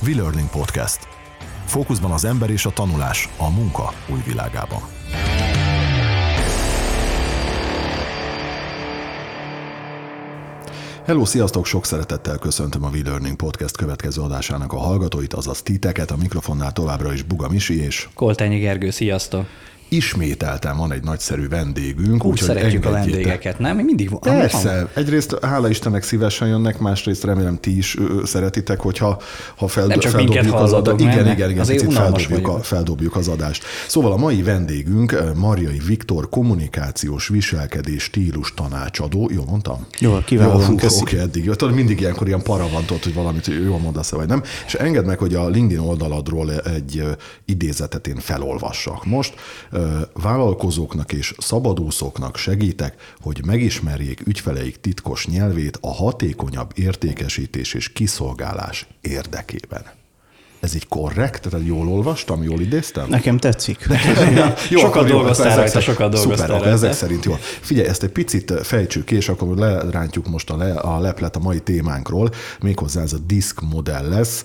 V-Learning Podcast. Fókuszban az ember és a tanulás a munka új világában. Hello, sziasztok! Sok szeretettel köszöntöm a V-Learning Podcast következő adásának a hallgatóit, azaz titeket, a mikrofonnál továbbra is Buga Misi és... Koltányi Gergő, sziasztok! Ismételten van egy nagyszerű vendégünk. Úgy szeretjük a vendégeket, nem? Mi mindig van. Persze. Van. Egyrészt hála Istennek szívesen jönnek, másrészt remélem ti is szeretitek, hogyha ha feld, nem csak feldobjuk az adást. Igen, igen, igen, picit feldobjuk, a, feldobjuk az adást. Szóval a mai vendégünk Marjai Viktor, kommunikációs viselkedés stílus tanácsadó. Jól mondtam? Jó, kiválóan, Oké, okay, eddig. Tudod, mindig ilyenkor ilyen para van, tudod, hogy valamit jól mondasz vagy nem. És engedd meg, hogy a LinkedIn oldaladról egy idézetet én felolvassak. Most vállalkozóknak és szabadúszóknak segítek, hogy megismerjék ügyfeleik titkos nyelvét a hatékonyabb értékesítés és kiszolgálás érdekében. Ez így korrekt? Tehát jól olvastam, jól idéztem? Nekem tetszik. jó, sokat dolgoztál rajta, sokat dolgoztál Szuper, ezek szerint jó. Figyelj, ezt egy picit fejtsük ki, és akkor lerántjuk most a, le, a leplet a mai témánkról, méghozzá ez a disk modell lesz,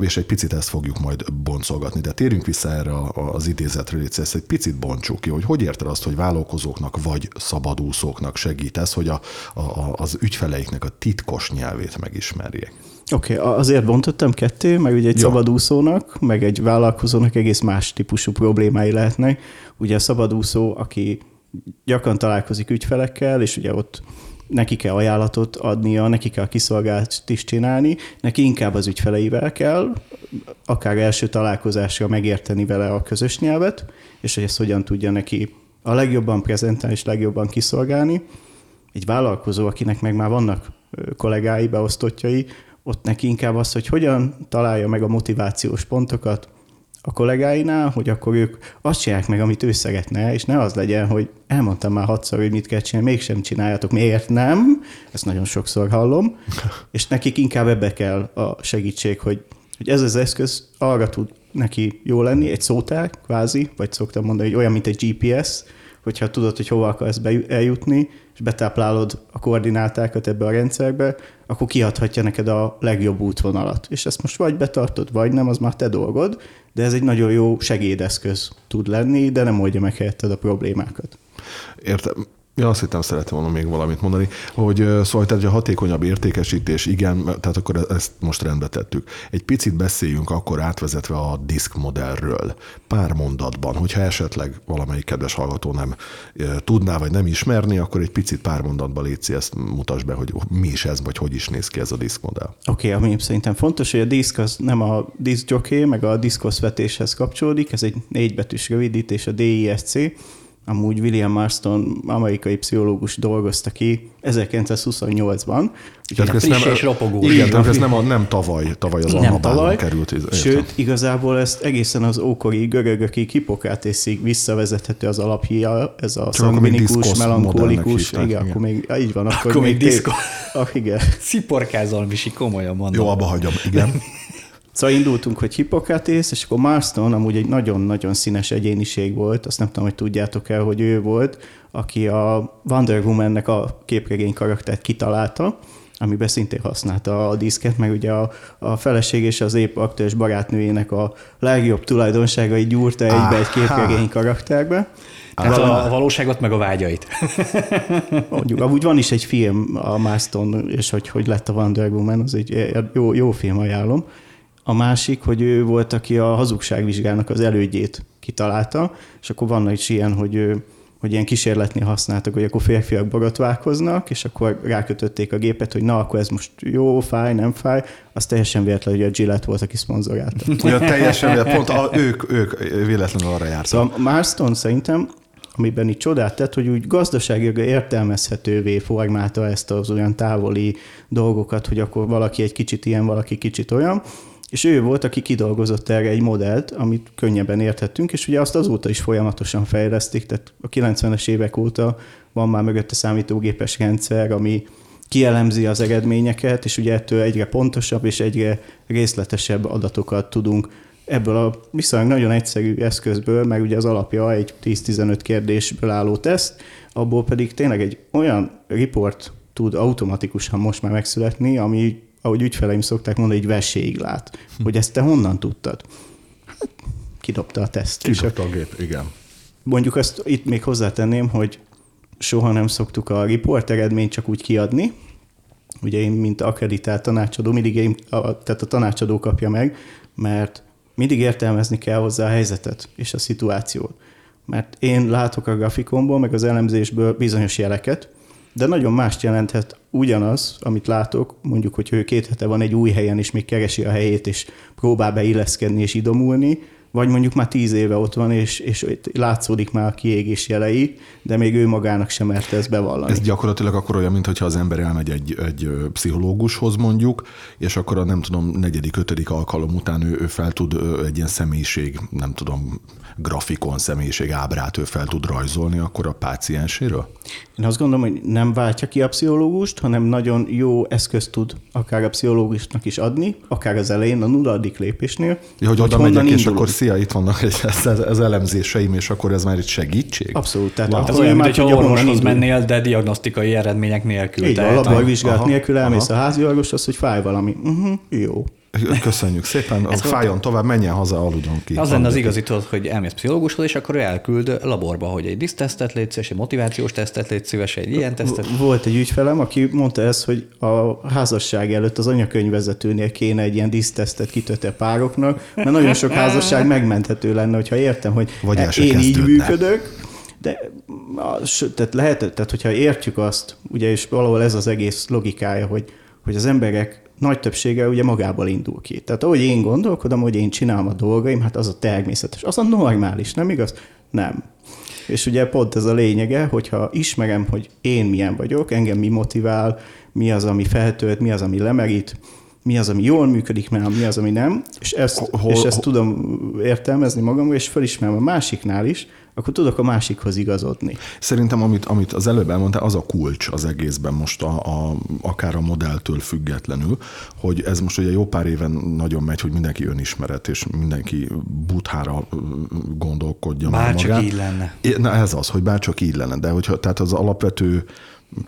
és egy picit ezt fogjuk majd boncolgatni. De térjünk vissza erre az idézetről, hogy ezt egy picit bontsuk ki, hogy hogy érted azt, hogy vállalkozóknak vagy szabadúszóknak segítesz, hogy a, a, az ügyfeleiknek a titkos nyelvét megismerjék. Oké, okay, azért bontottam ketté, meg ugye egy Jó. szabadúszónak, meg egy vállalkozónak egész más típusú problémái lehetnek. Ugye a szabadúszó, aki gyakran találkozik ügyfelekkel, és ugye ott neki kell ajánlatot adnia, neki kell kiszolgálást is csinálni, neki inkább az ügyfeleivel kell, akár első találkozásra megérteni vele a közös nyelvet, és hogy ezt hogyan tudja neki a legjobban prezentálni és legjobban kiszolgálni. Egy vállalkozó, akinek meg már vannak kollégái, beosztottjai, ott neki inkább az, hogy hogyan találja meg a motivációs pontokat a kollégáinál, hogy akkor ők azt csinálják meg, amit ő szeretne, és ne az legyen, hogy elmondtam már hatszor, hogy mit kell csinálni, mégsem csináljátok. Miért nem? Ezt nagyon sokszor hallom. És nekik inkább ebbe kell a segítség, hogy, hogy ez az eszköz arra tud neki jó lenni, egy szótár, kvázi, vagy szoktam mondani, hogy olyan, mint egy GPS, hogyha tudod, hogy hova akarsz eljutni, és betáplálod a koordinátákat ebbe a rendszerbe, akkor kiadhatja neked a legjobb útvonalat. És ezt most vagy betartod, vagy nem, az már te dolgod, de ez egy nagyon jó segédeszköz tud lenni, de nem oldja meg helyetted a problémákat. Értem. Ja, azt hittem, szerettem volna még valamit mondani, hogy szóval, tehát, hogy a hatékonyabb értékesítés, igen, tehát akkor ezt most rendbe tettük. Egy picit beszéljünk akkor átvezetve a disk modellről. Pár mondatban, hogyha esetleg valamelyik kedves hallgató nem tudná, vagy nem ismerni, akkor egy picit pár mondatban létszi ezt mutasd be, hogy mi is ez, vagy hogy is néz ki ez a disk modell. Oké, okay, ami szerintem fontos, hogy a disk az nem a disk jockey, meg a diszkoszvetéshez kapcsolódik, ez egy négybetűs rövidítés, a DISC, amúgy William Marston, amerikai pszichológus dolgozta ki 1928-ban. Tehát ez nem, és ropogó. Igen, tehát ez nem, a, nem tavaly, tavaly az nem tavaly, került. Értem. Sőt, igazából ezt egészen az ókori görögökig Hippokratészig visszavezethető az alapja, ez a szangvinikus, melankólikus. Igen, igen, akkor még, így van. Akkor, akkor még diszko. Ah, igen. Sziporkázol, Misi, komolyan mondom. Jó, abba hagyom, igen. Szóval indultunk, hogy Hippokratész, és akkor Marston amúgy egy nagyon-nagyon színes egyéniség volt, azt nem tudom, hogy tudjátok el, hogy ő volt, aki a Wonder Woman-nek a képregény karaktert kitalálta, amiben szintén használta a diszket, meg ugye a, a feleség és az épp aktuális barátnőjének a legjobb tulajdonságait gyúrta egybe egy képregény karakterbe. Tehát a, a valóságot, meg a vágyait. Mondjuk, amúgy van is egy film, a Marston, és hogy, hogy lett a Wonder Woman, az egy jó, jó film, ajánlom. A másik, hogy ő volt, aki a hazugságvizsgának az elődjét kitalálta, és akkor van is ilyen, hogy hogy ilyen kísérletnél használtak, hogy akkor férfiak borotválkoznak, és akkor rákötötték a gépet, hogy na, akkor ez most jó, fáj, nem fáj, az teljesen véletlen, hogy a Gillette volt, aki szponzorálta. Ja, teljesen véletlen, pont a, ők, ők véletlenül arra jártak. Szóval Marston szerintem amiben itt csodát tett, hogy úgy gazdaságilag értelmezhetővé formálta ezt az olyan távoli dolgokat, hogy akkor valaki egy kicsit ilyen, valaki kicsit olyan, és ő volt, aki kidolgozott erre egy modellt, amit könnyebben érthettünk, és ugye azt azóta is folyamatosan fejlesztik, tehát a 90-es évek óta van már mögötte számítógépes rendszer, ami kielemzi az eredményeket, és ugye ettől egyre pontosabb és egyre részletesebb adatokat tudunk. Ebből a viszonylag nagyon egyszerű eszközből, meg ugye az alapja egy 10-15 kérdésből álló teszt, abból pedig tényleg egy olyan report tud automatikusan most már megszületni, ami, ahogy ügyfeleim szokták mondani, egy veséig lát. Hogy ezt te honnan tudtad? Hát, kidobta a teszt. Kidobta a gép, igen. Mondjuk azt itt még hozzátenném, hogy soha nem szoktuk a riport eredményt csak úgy kiadni. Ugye én, mint akreditált tanácsadó, mindig én, a, tehát a tanácsadó kapja meg, mert mindig értelmezni kell hozzá a helyzetet és a szituációt. Mert én látok a grafikonból, meg az elemzésből bizonyos jeleket, de nagyon mást jelenthet ugyanaz, amit látok, mondjuk, hogy ő két hete van egy új helyen, és még keresi a helyét, és próbál beilleszkedni és idomulni, vagy mondjuk már tíz éve ott van, és, és látszódik már a kiégés jelei, de még ő magának sem merte ezt bevallani. Ez gyakorlatilag akkor olyan, mintha az ember elmegy egy, egy pszichológushoz mondjuk, és akkor a nem tudom, negyedik, ötödik alkalom után ő, ő fel tud egy ilyen személyiség, nem tudom, grafikon személyiség ábrát ő fel tud rajzolni akkor a pácienséről? Én azt gondolom, hogy nem váltja ki a pszichológust, hanem nagyon jó eszközt tud akár a pszichológusnak is adni, akár az elején, a nulladik lépésnél. Ja, hogy, hogy oda megyek, és akkor szia, itt vannak ez, ez elemzéseim, és akkor ez már egy segítség? Abszolút. Tehát wow. ez olyan, mint hogy orvoshoz mennél, de diagnosztikai eredmények nélkül. Így van, labdavizsgálat nélkül elmész aha. a házi orvoshoz, hogy fáj valami. Uh-huh, jó. Köszönjük szépen, Ez fájjon tovább, menjen haza, aludjon ki. Az lenne az igazi, tudod, hogy elmész pszichológushoz, és akkor ő elküld laborba, hogy egy disztesztet légy szíves, egy motivációs tesztet légy szíves, egy ilyen tesztet. Volt egy ügyfelem, aki mondta ezt, hogy a házasság előtt az anyakönyvvezetőnél kéne egy ilyen disztesztet kitötte pároknak, mert nagyon sok házasság megmenthető lenne, hogyha értem, hogy Vagy én így működök, de tehát lehet, tehát hogyha értjük azt, ugye, és valahol ez az egész logikája, hogy, hogy az emberek nagy többsége ugye magából indul ki. Tehát ahogy én gondolkodom, hogy én csinálom a dolgaim, hát az a természetes, az a normális, nem igaz? Nem. És ugye pont ez a lényege, hogyha ismerem, hogy én milyen vagyok, engem mi motivál, mi az, ami feltölt, mi az, ami lemerít, mi az, ami jól működik nálam, mi az, ami nem, és ezt, hol, és ezt hol, tudom értelmezni magamról, és felismerem a másiknál is, akkor tudok a másikhoz igazodni. Szerintem, amit, amit az előbb elmondta, az a kulcs az egészben most a, a, akár a modelltől függetlenül, hogy ez most ugye jó pár éven nagyon megy, hogy mindenki önismeret, és mindenki buthára gondolkodja Bár csak magát. így lenne. Na ez az, hogy bár csak így lenne, de hogyha, tehát az alapvető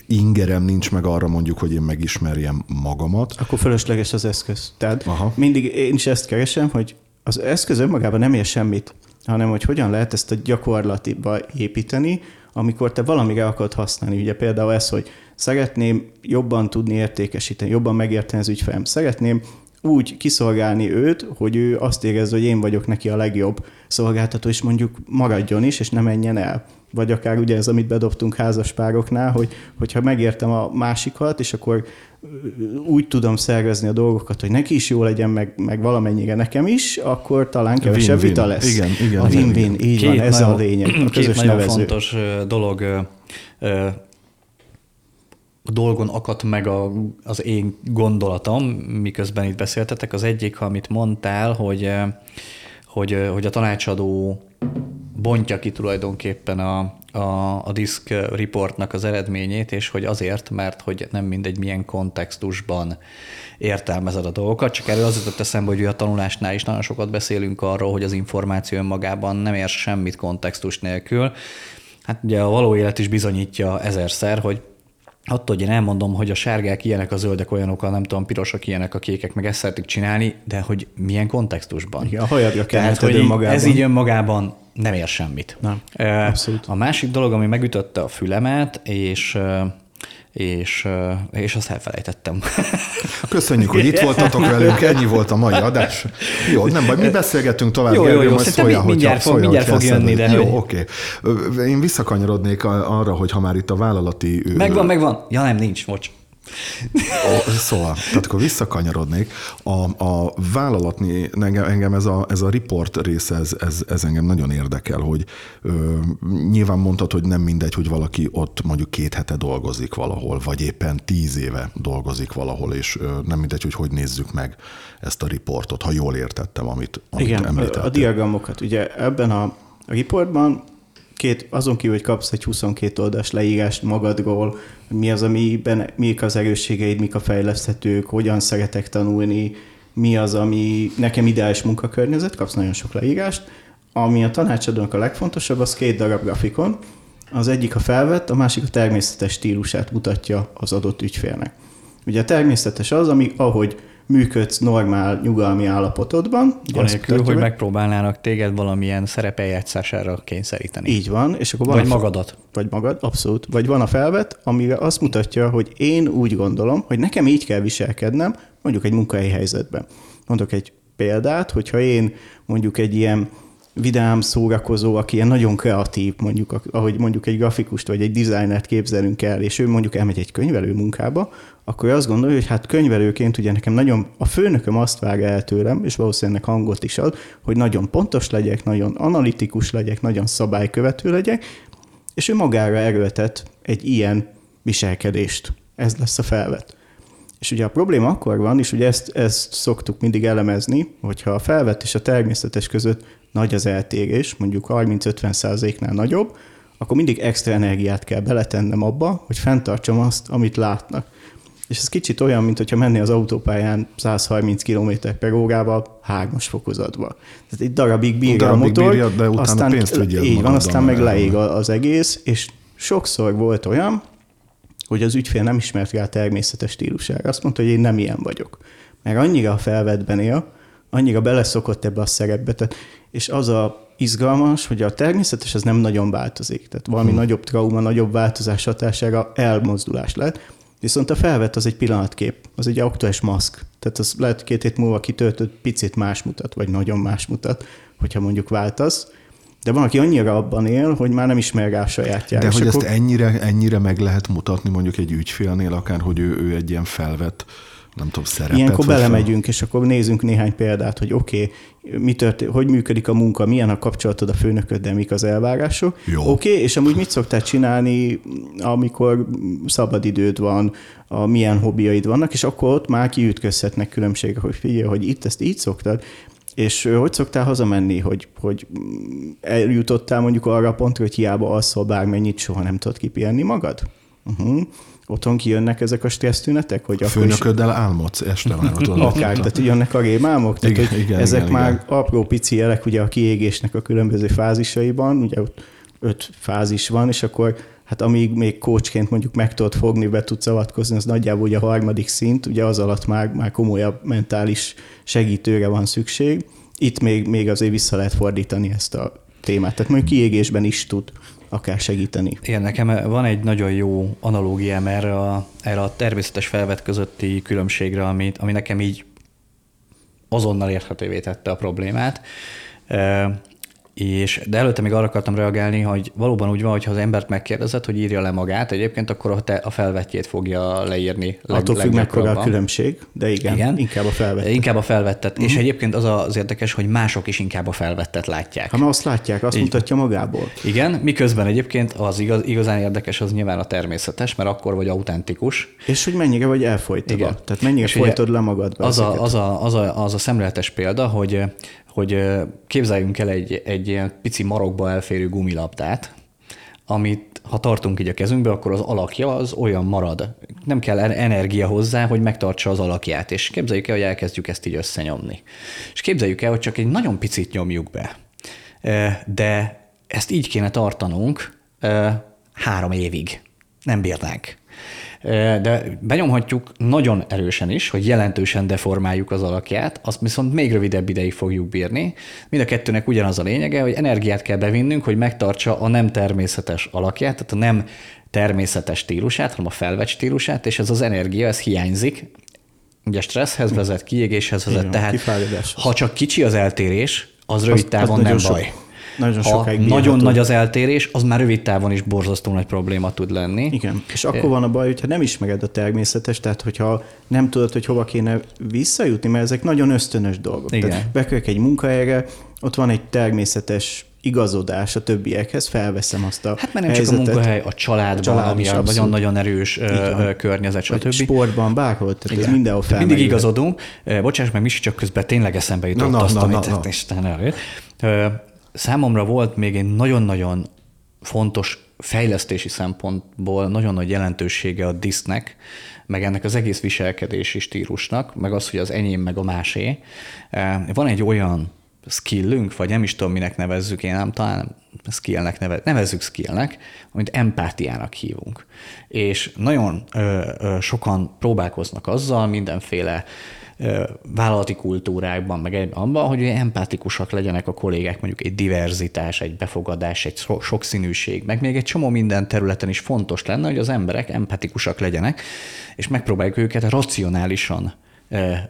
ingerem nincs meg arra mondjuk, hogy én megismerjem magamat. Akkor fölösleges az eszköz. Tehát Aha. mindig én is ezt keresem, hogy az eszköz önmagában nem ér semmit hanem hogy hogyan lehet ezt a gyakorlatiba építeni, amikor te valamire akarod használni. Ugye például ez, hogy szeretném jobban tudni értékesíteni, jobban megérteni az ügyfelem. Szeretném úgy kiszolgálni őt, hogy ő azt érezze, hogy én vagyok neki a legjobb szolgáltató, és mondjuk maradjon is, és ne menjen el. Vagy akár ugye ez, amit bedobtunk házaspároknál, hogy hogyha megértem a másikat, és akkor úgy tudom szervezni a dolgokat, hogy neki is jó legyen, meg, meg valamennyire nekem is, akkor talán kevesebb win, vita lesz. Igen, igen. A win-win, így két van, ez nagyon, a lényeg, a közös két nagyon nevező. fontos dolog dolgon akadt meg a, az én gondolatom, miközben itt beszéltetek. Az egyik, amit mondtál, hogy, hogy, hogy a tanácsadó bontja ki tulajdonképpen a, a, a disk reportnak az eredményét, és hogy azért, mert hogy nem mindegy milyen kontextusban értelmezed a dolgokat, csak erről az jutott eszembe, hogy a tanulásnál is nagyon sokat beszélünk arról, hogy az információ önmagában nem ér semmit kontextus nélkül. Hát ugye a való élet is bizonyítja ezerszer, hogy attól, hogy én elmondom, hogy a sárgák ilyenek, a zöldek olyanok, a nem tudom, pirosak ilyenek, a kékek, meg ezt szeretik csinálni, de hogy milyen kontextusban. Igen, a Tehát, hogy Ez így önmagában nem ér semmit. Nem, abszolút. A másik dolog, ami megütötte a fülemet, és és, és azt elfelejtettem. Köszönjük, hogy itt voltatok velünk, ennyi volt a mai adás. Jó, nem baj, mi beszélgetünk tovább. Jó, jó, jó, majd szólja, mindjárt, fog, mindjárt fog jönni, de... Jó, oké. Okay. Én visszakanyarodnék arra, hogy ha már itt a vállalati... Megvan, megvan. Ja nem, nincs, mocs. Szóval, tehát akkor visszakanyarodnék. A, a vállalatni, engem, engem ez, a, ez a report része, ez, ez, ez engem nagyon érdekel, hogy ö, nyilván mondtad, hogy nem mindegy, hogy valaki ott mondjuk két hete dolgozik valahol, vagy éppen tíz éve dolgozik valahol, és ö, nem mindegy, hogy hogy nézzük meg ezt a riportot, ha jól értettem, amit, amit Igen, említettél. a diagramokat. Ugye ebben a riportban két, azon kívül, hogy kapsz egy 22 oldalas leírást magadról, mi az, amiben, mik az erősségeid, mik a fejleszthetők, hogyan szeretek tanulni, mi az, ami nekem ideális munkakörnyezet, kapsz nagyon sok leírást. Ami a tanácsadónak a legfontosabb, az két darab grafikon, Az egyik a felvett, a másik a természetes stílusát mutatja az adott ügyfélnek. Ugye a természetes az, ami ahogy működsz normál nyugalmi állapotodban. Anélkül, hogy megpróbálnának téged valamilyen szerepeljátszására kényszeríteni. Így van. És akkor van vagy magadat. Vagy magad, abszolút. Vagy van a felvet, amire azt mutatja, hogy én úgy gondolom, hogy nekem így kell viselkednem, mondjuk egy munkahelyi helyzetben. Mondok egy példát, hogyha én mondjuk egy ilyen vidám, szórakozó, aki ilyen nagyon kreatív, mondjuk, ahogy mondjuk egy grafikust vagy egy dizájnert képzelünk el, és ő mondjuk elmegy egy könyvelő munkába, akkor azt gondolja, hogy hát könyvelőként ugye nekem nagyon, a főnököm azt vág el tőlem, és valószínűleg hangot is ad, hogy nagyon pontos legyek, nagyon analitikus legyek, nagyon szabálykövető legyek, és ő magára erőltet egy ilyen viselkedést. Ez lesz a felvet. És ugye a probléma akkor van, és ugye ezt, ezt szoktuk mindig elemezni, hogyha a felvett és a természetes között nagy az eltérés, mondjuk 30-50 százaléknál nagyobb, akkor mindig extra energiát kell beletennem abba, hogy fenntartsam azt, amit látnak. És ez kicsit olyan, mint hogyha menni az autópályán 130 km per órával hármas fokozatba. Tehát egy darabig bírja darabig a motor, bírja, de aztán pénzt így van, aztán meg leég az egész, és sokszor volt olyan, hogy az ügyfél nem ismert rá a természetes stílusára. Azt mondta, hogy én nem ilyen vagyok. Mert annyira a felvetben él, annyira beleszokott ebbe a szerepbe, tehát, és az a izgalmas, hogy a természetes az nem nagyon változik. Tehát valami hmm. nagyobb trauma, nagyobb változás hatására elmozdulás lett. Viszont a felvett az egy pillanatkép, az egy aktuális maszk. Tehát az lehet két hét múlva kitöltött, picit más mutat, vagy nagyon más mutat, hogyha mondjuk váltasz. De van, aki annyira abban él, hogy már nem ismer rá a sajátját. De hogy akkor... ezt ennyire, ennyire meg lehet mutatni mondjuk egy ügyfélnél, akár, hogy ő, ő egy ilyen felvett nem tudom, szerepet. Ilyenkor belemegyünk, fel. és akkor nézzünk néhány példát, hogy oké, okay, mi történt, hogy működik a munka, milyen a kapcsolatod a főnököddel, mik az elvárások. Oké, okay, és amúgy mit szoktál csinálni, amikor szabadidőd van, a milyen hobbiaid vannak, és akkor ott már kiütközhetnek különbségek, hogy figyelj, hogy itt ezt így szoktad, és hogy szoktál hazamenni, hogy, hogy eljutottál mondjuk arra a pontra, hogy hiába alszol bármennyit, soha nem tudod kipihenni magad? Uh-huh otthon kijönnek ezek a stressz tünetek? Hogy a főnököddel is... álmodsz este már otthon. Akár, tehát jönnek a rémálmok? Tehát, igen, igen, ezek igen, már igen. apró pici jelek ugye a kiégésnek a különböző fázisaiban, ugye ott öt fázis van, és akkor hát amíg még kócsként mondjuk meg tudod fogni, be tudsz avatkozni, az nagyjából ugye a harmadik szint, ugye az alatt már, már komolyabb mentális segítőre van szükség. Itt még, még azért vissza lehet fordítani ezt a témát. Tehát mondjuk kiégésben is tud akár segíteni. Igen, nekem van egy nagyon jó analógiám erre a, erre a természetes felvet közötti különbségre, amit, ami nekem így azonnal érthetővé tette a problémát. És, de előtte még arra akartam reagálni, hogy valóban úgy van, hogy ha az embert megkérdezed, hogy írja le magát, egyébként akkor a, te, a felvetjét fogja leírni. Leg, Attól függ mekkora a különbség, de igen, igen, inkább a felvettet. Inkább a felvettet. Uh-huh. És mhm. egyébként az az érdekes, hogy mások is inkább a felvettet látják. Ha azt látják, azt Így. mutatja magából. Igen, miközben egyébként az igaz, igazán érdekes az nyilván a természetes, mert akkor vagy autentikus. És hogy mennyire vagy elfolytva. Igen. Tehát mennyire és folytod le magadba. Az a, az, a, az, a, az a szemléletes példa, hogy hogy képzeljünk el egy, egy ilyen pici marokba elférő gumilabdát, amit ha tartunk így a kezünkbe, akkor az alakja az olyan marad. Nem kell energia hozzá, hogy megtartsa az alakját, és képzeljük el, hogy elkezdjük ezt így összenyomni. És képzeljük el, hogy csak egy nagyon picit nyomjuk be. De ezt így kéne tartanunk három évig. Nem bírnánk de benyomhatjuk nagyon erősen is, hogy jelentősen deformáljuk az alakját, azt viszont még rövidebb ideig fogjuk bírni. Mind a kettőnek ugyanaz a lényege, hogy energiát kell bevinnünk, hogy megtartsa a nem természetes alakját, tehát a nem természetes stílusát, hanem a felvett stílusát, és ez az energia, ez hiányzik, ugye stresszhez vezet, kiégéshez vezet, Igen, tehát ha csak kicsi az eltérés, az rövid távon az, az nem baj. Sok nagyon ha sokáig nagyon nagy az eltérés, az már rövid távon is borzasztó nagy probléma tud lenni. Igen, és akkor van a baj, hogyha nem ismered a természetes, tehát hogyha nem tudod, hogy hova kéne visszajutni, mert ezek nagyon ösztönös dolgok. Igen. Tehát bekerülök egy munkahelyre, ott van egy természetes igazodás a többiekhez, felveszem azt a Hát mert nem helyzetet. csak a munkahely, a családban, a család ami a nagyon-nagyon erős környezet, stb. sportban, bárhol, tehát Igen. ez mindenhol felmerül. Mindig igazodunk. Bocsáss meg, Misi, csak közben tényleg eszembe jutott no, no, azt, no, amit no, no. Isten előtt számomra volt még egy nagyon-nagyon fontos fejlesztési szempontból nagyon nagy jelentősége a disznek, meg ennek az egész viselkedési stílusnak, meg az, hogy az enyém, meg a másé. E, van egy olyan skillünk, vagy nem is tudom, minek nevezzük, én nem talán skillnek neve, nevezzük skillnek, amit empátiának hívunk. És nagyon ö, ö, sokan próbálkoznak azzal mindenféle vállalati kultúrákban, meg abban, hogy empátikusak legyenek a kollégák, mondjuk egy diverzitás, egy befogadás, egy sokszínűség, meg még egy csomó minden területen is fontos lenne, hogy az emberek empatikusak legyenek, és megpróbáljuk őket racionálisan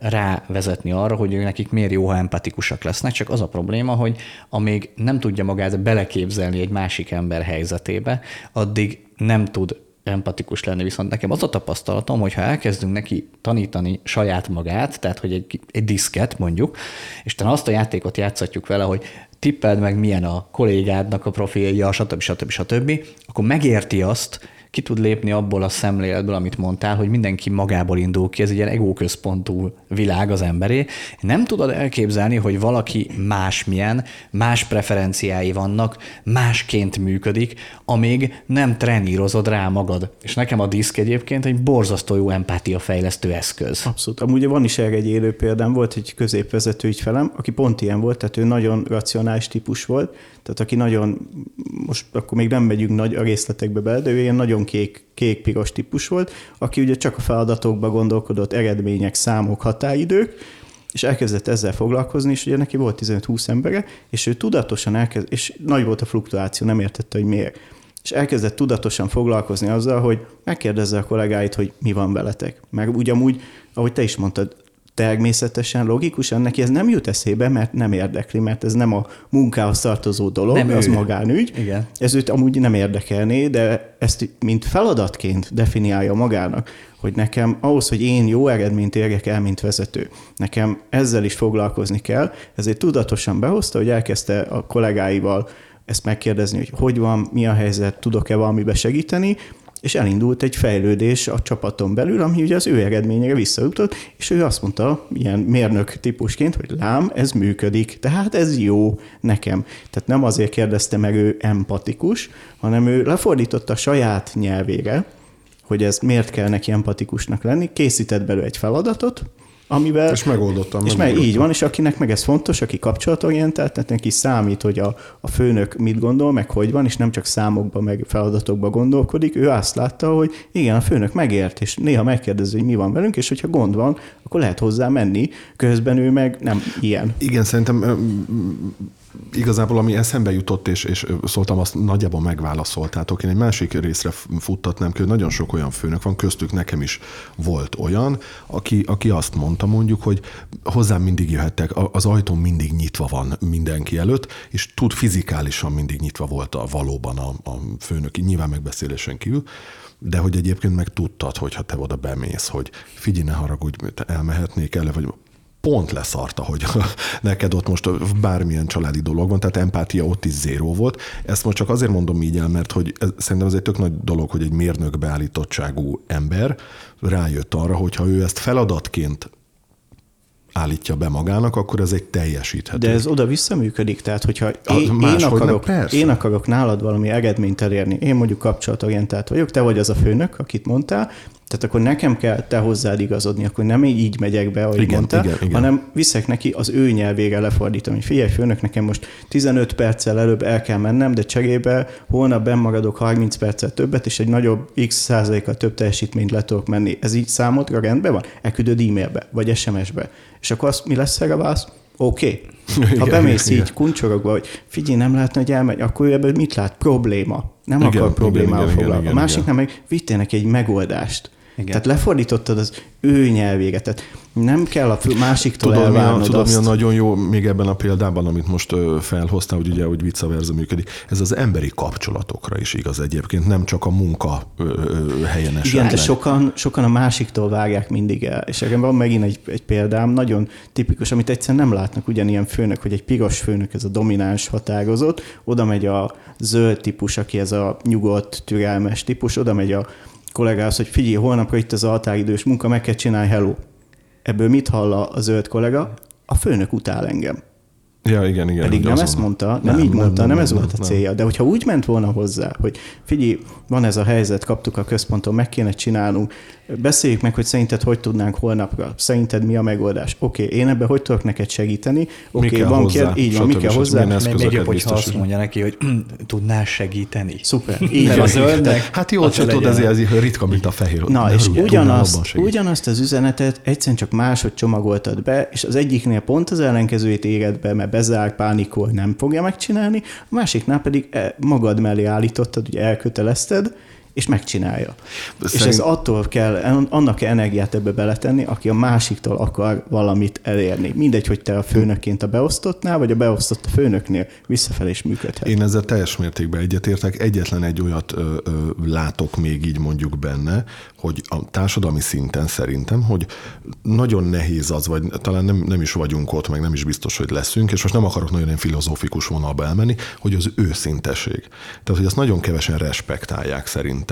rávezetni arra, hogy nekik miért jó, ha empatikusak lesznek, csak az a probléma, hogy amíg nem tudja magát beleképzelni egy másik ember helyzetébe, addig nem tud empatikus lenni, viszont nekem az a tapasztalatom, hogy ha elkezdünk neki tanítani saját magát, tehát hogy egy, egy diszket mondjuk, és te azt a játékot játszatjuk vele, hogy tippeld meg milyen a kollégádnak a profilja, stb. stb. stb., akkor megérti azt, ki tud lépni abból a szemléletből, amit mondtál, hogy mindenki magából indul ki, ez egy ilyen egóközpontú világ az emberé. Nem tudod elképzelni, hogy valaki másmilyen, más preferenciái vannak, másként működik, amíg nem trenírozod rá magad. És nekem a diszk egyébként egy borzasztó jó empátia fejlesztő eszköz. Abszolút. Amúgy van is erre egy élő példám, volt egy középvezető ügyfelem, aki pont ilyen volt, tehát ő nagyon racionális típus volt, tehát aki nagyon, most akkor még nem megyünk nagy a részletekbe bele, de ő ilyen nagyon kék, kék-piros típus volt, aki ugye csak a feladatokba gondolkodott, eredmények, számok, határidők, és elkezdett ezzel foglalkozni, és ugye neki volt 15-20 embere, és ő tudatosan elkezd, és nagy volt a fluktuáció, nem értette, hogy miért. És elkezdett tudatosan foglalkozni azzal, hogy megkérdezze a kollégáit, hogy mi van veletek. Meg ugyanúgy, ahogy te is mondtad, természetesen, logikusan neki ez nem jut eszébe, mert nem érdekli, mert ez nem a munkához tartozó dolog, nem az ő. magánügy. Igen. Ez őt amúgy nem érdekelné, de ezt mint feladatként definiálja magának, hogy nekem ahhoz, hogy én jó eredményt érjek el, mint vezető, nekem ezzel is foglalkozni kell, ezért tudatosan behozta, hogy elkezdte a kollégáival ezt megkérdezni, hogy hogy van, mi a helyzet, tudok-e valamibe segíteni, és elindult egy fejlődés a csapaton belül, ami ugye az ő eredményére visszajutott, és ő azt mondta, ilyen mérnök típusként, hogy lám, ez működik, tehát ez jó nekem. Tehát nem azért kérdezte meg ő empatikus, hanem ő lefordította a saját nyelvére, hogy ez miért kell neki empatikusnak lenni, készített belőle egy feladatot, amivel... És megoldottam. És meg így van, és akinek meg ez fontos, aki kapcsolatorientált, tehát neki számít, hogy a, a főnök mit gondol, meg hogy van, és nem csak számokba, meg feladatokba gondolkodik, ő azt látta, hogy igen, a főnök megért, és néha megkérdezi, hogy mi van velünk, és hogyha gond van, akkor lehet hozzá menni, közben ő meg nem ilyen. Igen, szerintem igazából ami eszembe jutott, és, és szóltam, azt nagyjából megválaszoltátok. Én egy másik részre futtatnám, hogy nagyon sok olyan főnök van, köztük nekem is volt olyan, aki, aki azt mondta mondjuk, hogy hozzám mindig jöhettek, az ajtó mindig nyitva van mindenki előtt, és tud fizikálisan mindig nyitva volt a, valóban a, a főnök, nyilván megbeszélésen kívül, de hogy egyébként meg tudtad, hogyha te oda bemész, hogy figyelj, ne haragudj, elmehetnék el, vagy pont leszarta, hogy neked ott most bármilyen családi dolog van, tehát empátia ott is zéró volt. Ezt most csak azért mondom így el, mert hogy ez, szerintem ez egy tök nagy dolog, hogy egy mérnök beállítottságú ember rájött arra, hogy ha ő ezt feladatként állítja be magának, akkor ez egy teljesíthető. De ez oda visszaműködik, tehát hogyha én, én, akarok, én akarok nálad valami eredményt elérni, én mondjuk kapcsolatorientált vagyok, te vagy az a főnök, akit mondtál, tehát akkor nekem kell te hozzád igazodni, akkor nem így megyek be, ahogy igen, mondta, igen, igen. hanem viszek neki az ő nyelvére lefordítom, hogy figyelj, főnök, nekem most 15 perccel előbb el kell mennem, de cserébe holnap bemaradok 30 perccel többet, és egy nagyobb x százalékkal több teljesítményt le tudok menni. Ez így számodra rendben van? Elküldöd e-mailbe, vagy SMS-be. És akkor az mi lesz erre válasz? Oké. Okay. Ha bemész igen, így kuncsorogva, hogy figyelj, nem lehetne, hogy elmegy, akkor ebből mit lát? Probléma. Nem igen, akar problémával foglalkozni. A másiknál meg vittél neki egy megoldást. Igen. Tehát lefordítottad az ő nyelvéget. Tehát nem kell a másiktól tudod, elvárnod mi a, Tudod, azt. mi a nagyon jó még ebben a példában, amit most felhoztál, hogy ugye, hogy vicca verza működik. Ez az emberi kapcsolatokra is igaz egyébként, nem csak a munka helyen esetleg. Igen, de sokan, sokan a másiktól vágják mindig el. És nekem van megint egy, egy példám, nagyon tipikus, amit egyszerűen nem látnak ugyanilyen főnök, hogy egy piros főnök, ez a domináns határozott, oda megy a zöld típus, aki ez a nyugodt, türelmes típus, oda megy a kollégához, hogy figyelj, holnapra itt az altáridős munka, meg kell csinálni, hello. Ebből mit hall a zöld kollega? A főnök utál engem. Ja, igen, igen. Pedig nem azon. ezt mondta, nem, nem így nem, mondta, nem, nem, nem ez nem, volt a célja. De hogyha úgy ment volna hozzá, hogy figyelj, van ez a helyzet, kaptuk a központon, meg kéne csinálnunk, beszéljük meg, hogy szerinted hogy tudnánk holnapra, szerinted mi a megoldás. Oké, okay, én ebben hogy tudok neked segíteni? Oké, okay, van hozzá, kér, így van, mi kell hozzá. Még, jobb, hogyha azt mondja neki, hogy tudnál segíteni. Szuper, így van. a zöldnek. Hát jó, csak tudod, ez, ez ritka, mint a fehér. Na, és ugyanazt, ugyanazt az üzenetet egyszerűen csak máshogy csomagoltad be, és az egyiknél pont az ellenkezőjét éred be, mert bezár, pánikol, nem fogja megcsinálni, a másiknál pedig e, magad mellé állítottad, ugye elkötelezted, és megcsinálja. Szerint... És ez attól kell, annak kell energiát ebbe beletenni, aki a másiktól akar valamit elérni. Mindegy, hogy te a főnökként a beosztottnál, vagy a beosztott a főnöknél visszafelé is működhet. Én ezzel teljes mértékben egyetértek. Egyetlen egy olyat ö, ö, látok még így mondjuk benne, hogy a társadalmi szinten szerintem, hogy nagyon nehéz az, vagy talán nem, nem is vagyunk ott, meg nem is biztos, hogy leszünk, és most nem akarok nagyon ilyen filozófikus vonalba elmenni, hogy az őszinteség. Tehát, hogy azt nagyon kevesen respektálják szerintem.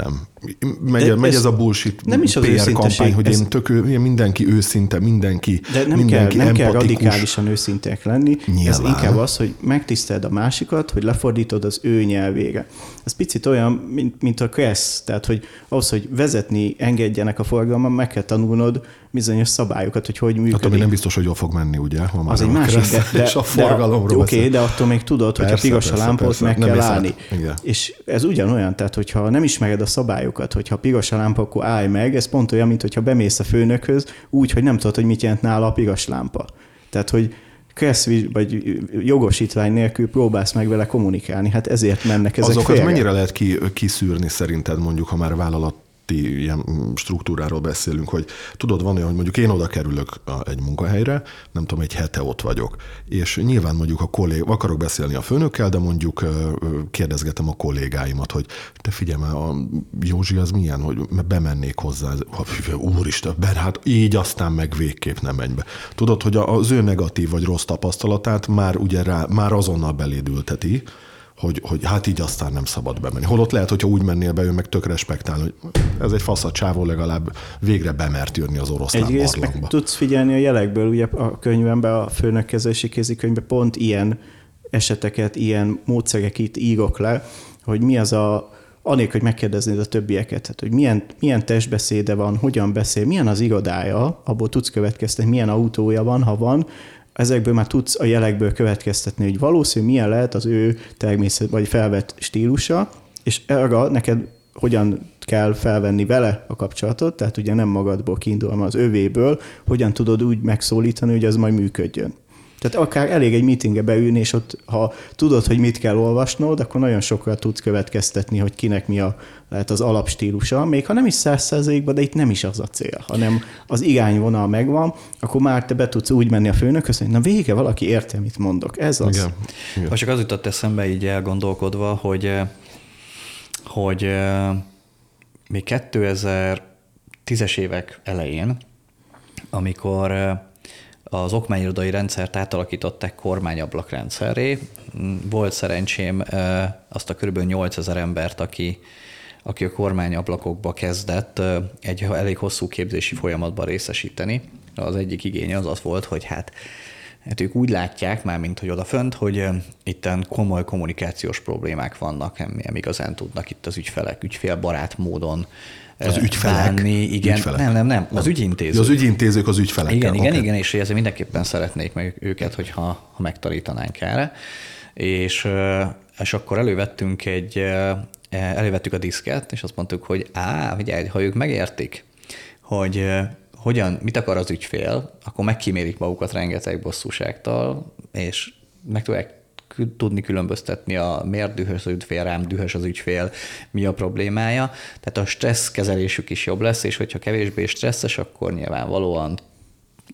Megy, megy ez, ez a bullshit nem is az PR kampány, hogy ez... én tök, mindenki őszinte, mindenki De nem, mindenki kell, nem kell radikálisan őszintek lenni. Nyilván. Ez inkább az, hogy megtiszteld a másikat, hogy lefordítod az ő nyelvére. Ez picit olyan, mint, mint a Kressz, tehát hogy ahhoz, hogy vezetni engedjenek a forgalomban, meg kell tanulnod bizonyos szabályokat, hogy hogy működik. Hát, ami nem biztos, hogy jól fog menni, ugye? Ha már az egy másik, de, de, és a forgalomról Oké, okay, de attól még tudod, hogy a piros a lámpot meg kell állni. Igen. És ez ugyanolyan, tehát hogyha nem ismered a szabályokat, hogyha piros a lámpa, akkor állj meg, ez pont olyan, mint hogyha bemész a főnökhöz, úgy, hogy nem tudod, hogy mit jelent nála a piros lámpa. Tehát, hogy kressz vagy jogosítvány nélkül próbálsz meg vele kommunikálni. Hát ezért mennek ezek Azokat félre. mennyire lehet ki, kiszűrni szerinted mondjuk, ha már vállalat ilyen struktúráról beszélünk, hogy tudod, van olyan, hogy mondjuk én oda kerülök egy munkahelyre, nem tudom, egy hete ott vagyok, és nyilván mondjuk a kollég, akarok beszélni a főnökkel, de mondjuk kérdezgetem a kollégáimat, hogy te figyelj már, a Józsi az milyen, hogy bemennék hozzá, úristen, ben, hát így aztán meg végképp nem menj be. Tudod, hogy az ő negatív vagy rossz tapasztalatát már ugye rá, már azonnal belédülteti, hogy, hogy hát így aztán nem szabad bemenni. Holott lehet, hogyha úgy mennél be, ő meg tök respektál, hogy ez egy fasz a csávó legalább végre bemert jönni az oroszlán Egyrészt meg tudsz figyelni a jelekből, ugye a könyvemben, a főnökkezési kézikönyvben pont ilyen eseteket, ilyen módszereket írok le, hogy mi az a, anélkül, hogy megkérdeznéd a többieket, hát, hogy milyen, milyen testbeszéde van, hogyan beszél, milyen az irodája, abból tudsz következtetni, milyen autója van, ha van, ezekből már tudsz a jelekből következtetni, hogy valószínű milyen lehet az ő természet vagy felvett stílusa, és arra neked hogyan kell felvenni vele a kapcsolatot, tehát ugye nem magadból kiindulva az övéből, hogyan tudod úgy megszólítani, hogy ez majd működjön. Tehát akár elég egy meetingbe beülni, és ott, ha tudod, hogy mit kell olvasnod, akkor nagyon sokra tudsz következtetni, hogy kinek mi a, lehet az alapstílusa, még ha nem is száz százalékban, de itt nem is az a cél, hanem az irányvonal megvan, akkor már te be tudsz úgy menni a főnökhöz, hogy na vége, valaki érti, mit mondok. Ez az. Igen. Igen. Most csak az jutott eszembe így elgondolkodva, hogy, hogy még 2010-es évek elején, amikor az okmányirodai rendszert átalakították kormányablakrendszerré. Volt szerencsém azt a kb. 8000 embert, aki, aki a kormányablakokba kezdett egy elég hosszú képzési folyamatban részesíteni. Az egyik igény az az volt, hogy hát Hát ők úgy látják már, mint hogy odafönt, hogy itten komoly kommunikációs problémák vannak, nem, nem igazán tudnak itt az ügyfelek ügyfélbarát módon az ügyfelek? Bánni, igen, ügyfelek. nem, nem, nem, az ügyintézők. Az ügyintézők az ügyfelek. Igen, igen, okay. igen, és ezért mindenképpen szeretnék meg őket, hogyha ha megtanítanánk erre. És, és akkor elővettünk egy, elővettük a diszket, és azt mondtuk, hogy á, figyelj, ha ők megértik, hogy hogyan, mit akar az ügyfél, akkor megkímélik magukat rengeteg bosszúságtól, és meg tudják tudni különböztetni a miért dühös az ügyfél, rám dühös az ügyfél, mi a problémája. Tehát a stressz kezelésük is jobb lesz, és hogyha kevésbé stresszes, akkor nyilvánvalóan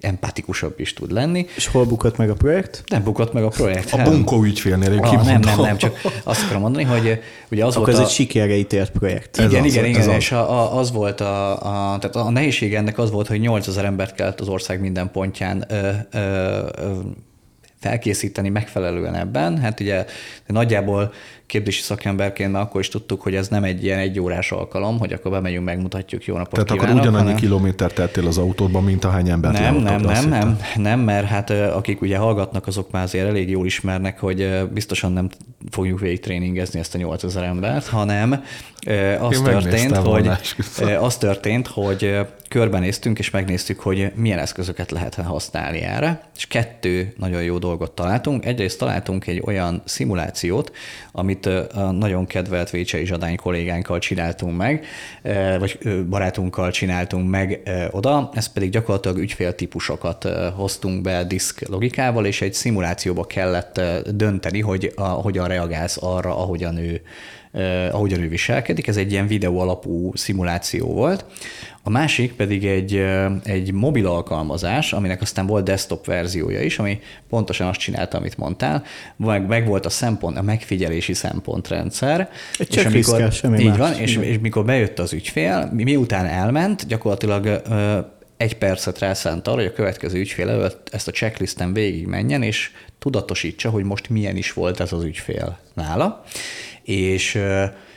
empatikusabb is tud lenni. És hol bukott meg a projekt? Nem bukott meg a projekt. A bunkó ügyfélnél ah, Nem, nem, nem, csak azt akarom mondani, hogy ugye az Akkor volt ez a... egy sikerre ítélt projekt. Igen, ez igen, az, igen, és a, a, az volt a, a, tehát a nehézség ennek az volt, hogy 8000 embert kellett az ország minden pontján ö, ö, ö, felkészíteni megfelelően ebben. Hát ugye nagyjából képzési szakemberként már akkor is tudtuk, hogy ez nem egy ilyen egy órás alkalom, hogy akkor bemegyünk, megmutatjuk, jó napot Tehát kívánok, akkor ugyanannyi hanem... kilométert tettél az autódban, mint ahány embert Nem, nem, nem, nem, nem, mert hát akik ugye hallgatnak, azok már azért elég jól ismernek, hogy biztosan nem fogjuk végig tréningezni ezt a 8000 embert, hanem az Én történt, hogy az történt, hogy körbenéztünk és megnéztük, hogy milyen eszközöket lehet használni erre, és kettő nagyon jó dolgot találtunk. Egyrészt találtunk egy olyan szimulációt, amit a nagyon kedvelt Vécsei Zsadány kollégánkkal csináltunk meg, vagy barátunkkal csináltunk meg oda, ez pedig gyakorlatilag ügyféltípusokat hoztunk be diszk logikával, és egy szimulációba kellett dönteni, hogy a, hogyan reagálsz arra, ahogyan ő eh, ahogyan ő viselkedik. Ez egy ilyen videó alapú szimuláció volt. A másik pedig egy, eh, egy mobil alkalmazás, aminek aztán volt desktop verziója is, ami pontosan azt csinálta, amit mondtál. Meg, meg volt a szempont, a megfigyelési szempontrendszer. Egy És amikor- kell, semmi Így más. van, és, és mikor bejött az ügyfél, mi- miután elment, gyakorlatilag ö, egy percet rászánt arra, hogy a következő ügyfél előtt ezt a checklisten végig menjen, és tudatosítsa, hogy most milyen is volt ez az ügyfél nála. És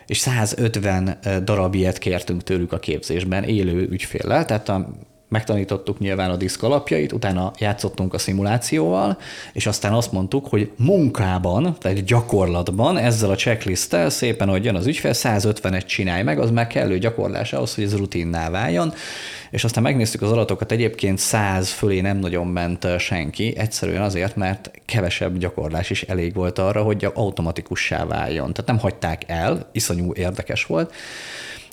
és 150 darab ilyet kértünk tőlük a képzésben élő ügyféllel, tehát a, megtanítottuk nyilván a diszk alapjait, utána játszottunk a szimulációval, és aztán azt mondtuk, hogy munkában, tehát gyakorlatban ezzel a checklisttel szépen, hogy jön az ügyfél, 150-et csinálj meg, az már kellő gyakorlás ahhoz, hogy ez rutinná váljon, és aztán megnéztük az adatokat, egyébként 100 fölé nem nagyon ment senki, egyszerűen azért, mert kevesebb gyakorlás is elég volt arra, hogy automatikussá váljon. Tehát nem hagyták el, iszonyú érdekes volt,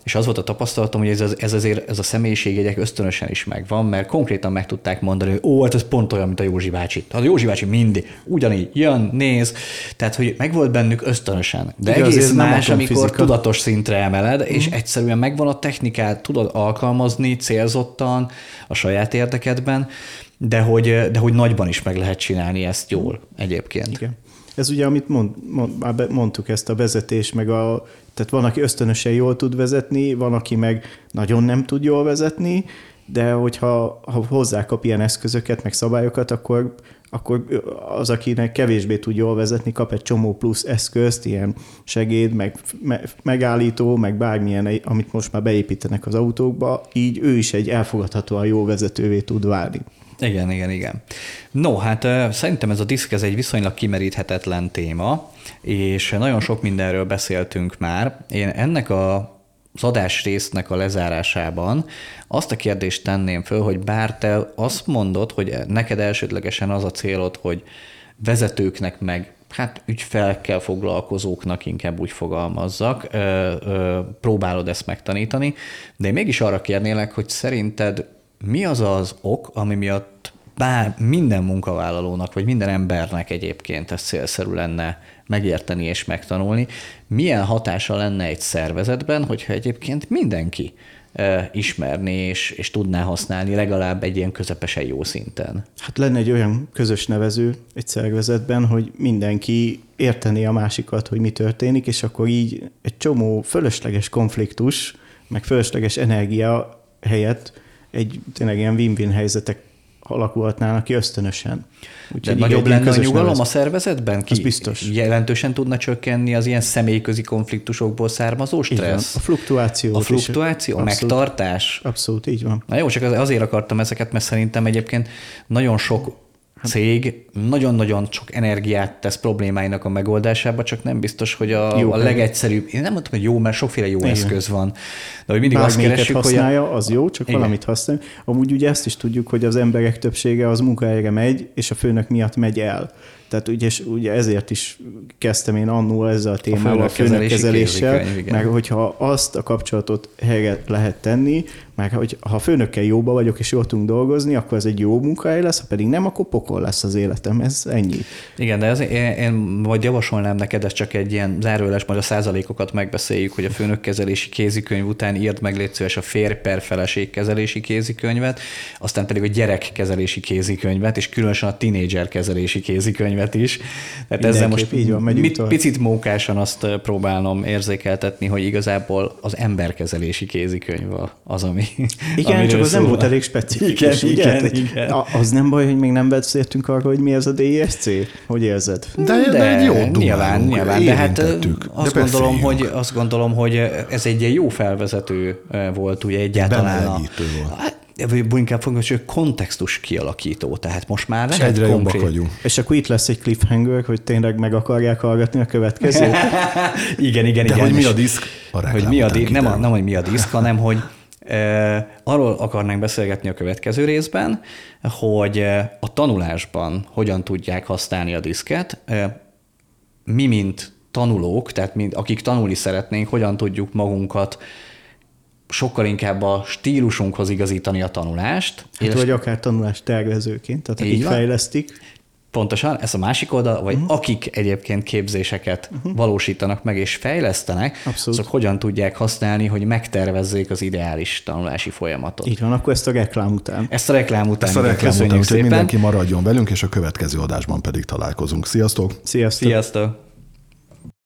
és az volt a tapasztalatom, hogy ez, ez azért ez a személyiségjegyek ösztönösen is megvan, mert konkrétan meg tudták mondani, hogy ó, hát ez pont olyan, mint a Józsi bácsi. Hát a Józsi bácsi mindig ugyanígy jön, néz, tehát hogy megvolt bennük ösztönösen. De Igen, egész más, amikor atomfizika. tudatos szintre emeled, és egyszerűen megvan a technikát, tudod alkalmazni célzottan a saját érdekedben, de hogy, de hogy nagyban is meg lehet csinálni ezt jól egyébként. Igen. Ez ugye, amit mond, mond, már mondtuk, ezt a vezetés, meg a, tehát van, aki ösztönösen jól tud vezetni, van, aki meg nagyon nem tud jól vezetni, de hogyha ha hozzákap ilyen eszközöket, meg szabályokat, akkor, akkor az, akinek kevésbé tud jól vezetni, kap egy csomó plusz eszközt, ilyen segéd, meg me, megállító, meg bármilyen, amit most már beépítenek az autókba, így ő is egy elfogadhatóan jó vezetővé tud válni. Igen, igen, igen. No, hát szerintem ez a diszk ez egy viszonylag kimeríthetetlen téma, és nagyon sok mindenről beszéltünk már. Én ennek a az adás résznek a lezárásában azt a kérdést tenném föl, hogy bár te azt mondod, hogy neked elsődlegesen az a célod, hogy vezetőknek meg hát ügyfelekkel foglalkozóknak inkább úgy fogalmazzak, ö, ö, próbálod ezt megtanítani, de én mégis arra kérnélek, hogy szerinted mi az az ok, ami miatt bár minden munkavállalónak, vagy minden embernek egyébként ez célszerű lenne megérteni és megtanulni, milyen hatása lenne egy szervezetben, hogyha egyébként mindenki ö, ismerné és, és tudná használni legalább egy ilyen közepesen jó szinten. Hát lenne egy olyan közös nevező egy szervezetben, hogy mindenki értené a másikat, hogy mi történik, és akkor így egy csomó fölösleges konfliktus, meg fölösleges energia helyett egy tényleg ilyen win-win helyzetek alakulhatnának ki ösztönösen. De Úgyhogy nagyobb egy ilyen lenne a nyugalom nevező. a szervezetben? Az biztos. Jelentősen tudna csökkenni az ilyen személyközi konfliktusokból származó stressz? A fluktuáció. A fluktuáció, a abszolút, megtartás? abszolút így van. Na jó, csak az- azért akartam ezeket, mert szerintem egyébként nagyon sok cég nagyon-nagyon sok energiát tesz problémáinak a megoldásába, csak nem biztos, hogy a, Jó a legegyszerűbb, én nem mondtam, hogy jó, mert sokféle jó Igen. eszköz van, de hogy mindig azt Bármelyiket keresünk, hogy a, használja, az jó, csak Igen. valamit használja. Amúgy ugye ezt is tudjuk, hogy az emberek többsége az munkahelyre megy, és a főnök miatt megy el. Tehát ugye, és ugye ezért is kezdtem én annól ezzel a témával, a főnökkezeléssel, meg hogyha azt a kapcsolatot helyre lehet tenni, meg hogy ha a főnökkel jóba vagyok, és jól tudunk dolgozni, akkor ez egy jó munkahely lesz, ha pedig nem, akkor pokol lesz az életem. Ez ennyi. Igen, de ez, én, én majd javasolnám neked, ez csak egy ilyen zárójeles, majd a százalékokat megbeszéljük, hogy a főnökkezelési kézikönyv után írd meg légy szíves a férj per feleség kezelési kézikönyvet, aztán pedig a gyerekkezelési kézikönyvet, és különösen a tinédzser kezelési kézikönyvet, is. Tehát ezzel most így van, mit, picit mókásan azt próbálnom érzékeltetni, hogy igazából az emberkezelési kézikönyv az, ami Igen, csak az nem volt elég specifikus. Igen, igen, igen. Az nem baj, hogy még nem beszéltünk arról, hogy mi ez a DSC? Hogy érzed? De, de, de jó nyilván, nyilván. De hát azt de gondolom, hogy, azt gondolom, hogy ez egy jó felvezető volt ugye egyáltalán. A, volt. Hát, inkább fogom, hogy kontextus kialakító, tehát most már lehet egyre konkrét. vagyunk. És akkor itt lesz egy cliffhanger, hogy tényleg meg akarják hallgatni a következőt. igen, igen, De igen. hogy mi a diszk? A hogy mi a diszk, nem, a, nem, hogy mi a diszk, hanem hogy e, arról akarnánk beszélgetni a következő részben, hogy a tanulásban hogyan tudják használni a diszket, e, mi, mint tanulók, tehát mint, akik tanulni szeretnénk, hogyan tudjuk magunkat sokkal inkább a stílusunkhoz igazítani a tanulást. Hát, vagy akár tanulás tervezőként, tehát akik fejlesztik. Pontosan, ez a másik oldal, vagy uh-huh. akik egyébként képzéseket uh-huh. valósítanak meg és fejlesztenek, Abszolút. azok hogyan tudják használni, hogy megtervezzék az ideális tanulási folyamatot. Így van, akkor ezt a reklám után. Ezt a reklám után. Ezt a reklám után, hogy mindenki maradjon velünk, és a következő adásban pedig találkozunk. Sziasztok! Sziasztok! Sziasztok!